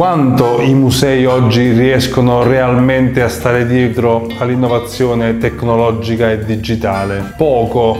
Quanto i musei oggi riescono realmente a stare dietro all'innovazione tecnologica e digitale? Poco,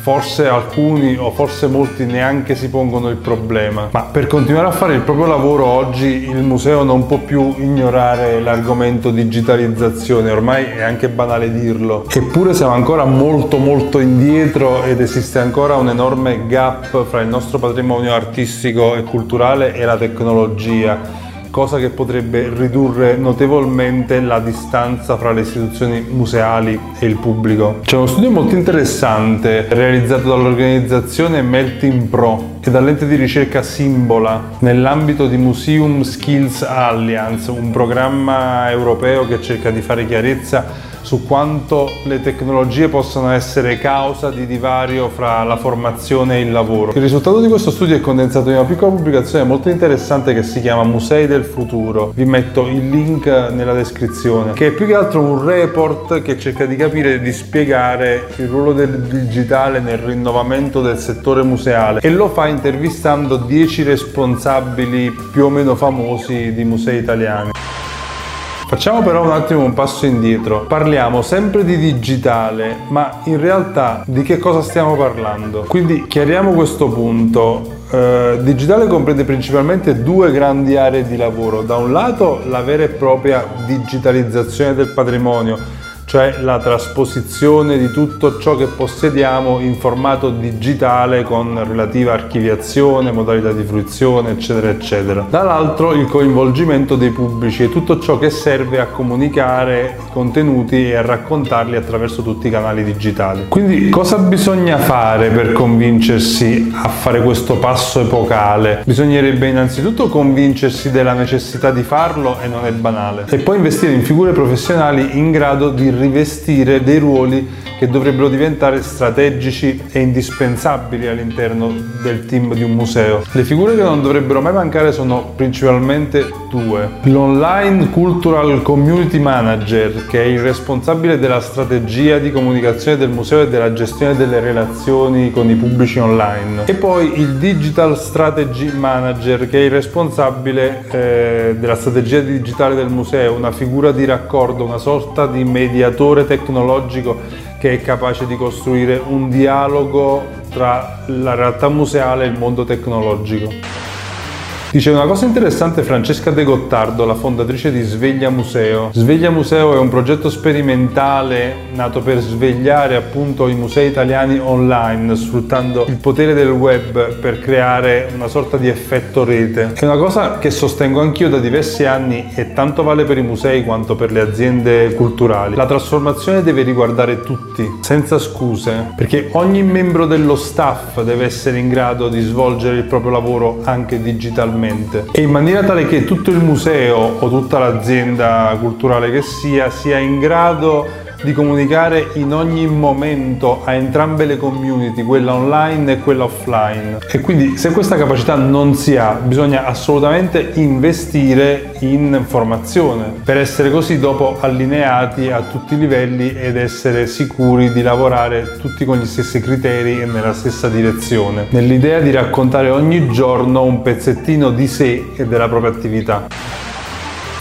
forse alcuni o forse molti neanche si pongono il problema. Ma per continuare a fare il proprio lavoro oggi il museo non può più ignorare l'argomento digitalizzazione, ormai è anche banale dirlo. Eppure siamo ancora molto molto indietro ed esiste ancora un enorme gap fra il nostro patrimonio artistico e culturale e la tecnologia cosa che potrebbe ridurre notevolmente la distanza fra le istituzioni museali e il pubblico. C'è uno studio molto interessante realizzato dall'organizzazione Melting Pro e dall'ente di ricerca Simbola nell'ambito di Museum Skills Alliance, un programma europeo che cerca di fare chiarezza su quanto le tecnologie possono essere causa di divario fra la formazione e il lavoro. Il risultato di questo studio è condensato in una piccola pubblicazione molto interessante che si chiama Musei del futuro. Vi metto il link nella descrizione, che è più che altro un report che cerca di capire e di spiegare il ruolo del digitale nel rinnovamento del settore museale e lo fa intervistando 10 responsabili più o meno famosi di musei italiani. Facciamo però un attimo un passo indietro. Parliamo sempre di digitale, ma in realtà di che cosa stiamo parlando? Quindi chiariamo questo punto. Eh, digitale comprende principalmente due grandi aree di lavoro. Da un lato la vera e propria digitalizzazione del patrimonio, cioè la trasposizione di tutto ciò che possediamo in formato digitale con relativa archiviazione, modalità di fruizione, eccetera, eccetera. Dall'altro il coinvolgimento dei pubblici e tutto ciò che serve a comunicare contenuti e a raccontarli attraverso tutti i canali digitali. Quindi cosa bisogna fare per convincersi a fare questo passo epocale? Bisognerebbe innanzitutto convincersi della necessità di farlo e non è banale. E poi investire in figure professionali in grado di rivestire dei ruoli che dovrebbero diventare strategici e indispensabili all'interno del team di un museo. Le figure che non dovrebbero mai mancare sono principalmente due. L'Online Cultural Community Manager, che è il responsabile della strategia di comunicazione del museo e della gestione delle relazioni con i pubblici online. E poi il Digital Strategy Manager, che è il responsabile eh, della strategia digitale del museo, una figura di raccordo, una sorta di mediatore tecnologico che è capace di costruire un dialogo tra la realtà museale e il mondo tecnologico. Dice una cosa interessante Francesca De Gottardo, la fondatrice di Sveglia Museo. Sveglia Museo è un progetto sperimentale nato per svegliare appunto i musei italiani online, sfruttando il potere del web per creare una sorta di effetto rete. È una cosa che sostengo anch'io da diversi anni e tanto vale per i musei quanto per le aziende culturali. La trasformazione deve riguardare tutti, senza scuse, perché ogni membro dello staff deve essere in grado di svolgere il proprio lavoro anche digitalmente realmente e in maniera tale che tutto il museo o tutta l'azienda culturale che sia sia in grado di comunicare in ogni momento a entrambe le community, quella online e quella offline. E quindi se questa capacità non si ha, bisogna assolutamente investire in formazione per essere così dopo allineati a tutti i livelli ed essere sicuri di lavorare tutti con gli stessi criteri e nella stessa direzione, nell'idea di raccontare ogni giorno un pezzettino di sé e della propria attività.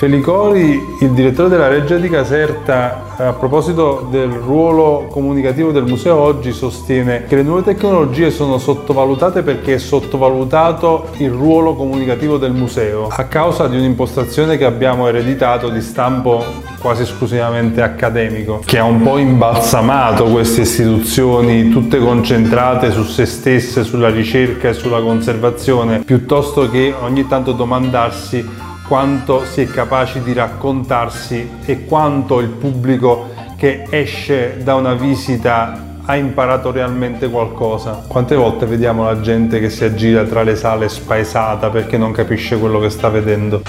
Felicori, il direttore della Reggia di Caserta, a proposito del ruolo comunicativo del museo oggi sostiene che le nuove tecnologie sono sottovalutate perché è sottovalutato il ruolo comunicativo del museo a causa di un'impostazione che abbiamo ereditato di stampo quasi esclusivamente accademico che ha un po' imbalsamato queste istituzioni tutte concentrate su se stesse, sulla ricerca e sulla conservazione piuttosto che ogni tanto domandarsi quanto si è capaci di raccontarsi e quanto il pubblico che esce da una visita ha imparato realmente qualcosa. Quante volte vediamo la gente che si aggira tra le sale spaesata perché non capisce quello che sta vedendo?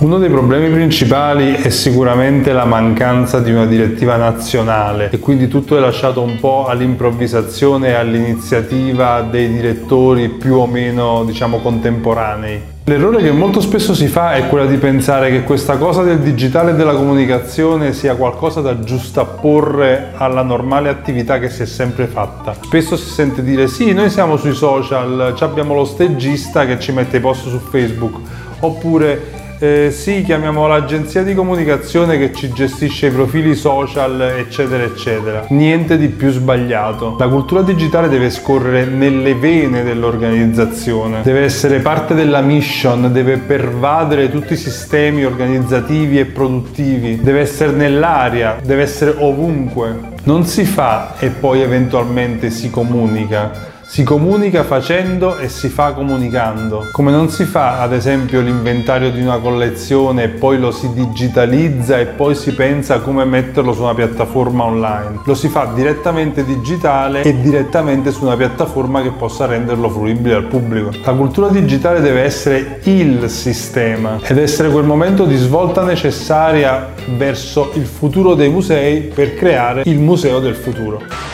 Uno dei problemi principali è sicuramente la mancanza di una direttiva nazionale e quindi tutto è lasciato un po' all'improvvisazione e all'iniziativa dei direttori più o meno diciamo contemporanei. L'errore che molto spesso si fa è quello di pensare che questa cosa del digitale e della comunicazione sia qualcosa da giustapporre alla normale attività che si è sempre fatta. Spesso si sente dire sì, noi siamo sui social, abbiamo lo stagista che ci mette i post su Facebook oppure eh, sì, chiamiamo l'agenzia di comunicazione che ci gestisce i profili social, eccetera, eccetera. Niente di più sbagliato. La cultura digitale deve scorrere nelle vene dell'organizzazione, deve essere parte della mission, deve pervadere tutti i sistemi organizzativi e produttivi, deve essere nell'aria, deve essere ovunque. Non si fa e poi eventualmente si comunica si comunica facendo e si fa comunicando. Come non si fa ad esempio l'inventario di una collezione e poi lo si digitalizza e poi si pensa come metterlo su una piattaforma online. Lo si fa direttamente digitale e direttamente su una piattaforma che possa renderlo fruibile al pubblico. La cultura digitale deve essere il sistema ed essere quel momento di svolta necessaria verso il futuro dei musei per creare il museo del futuro.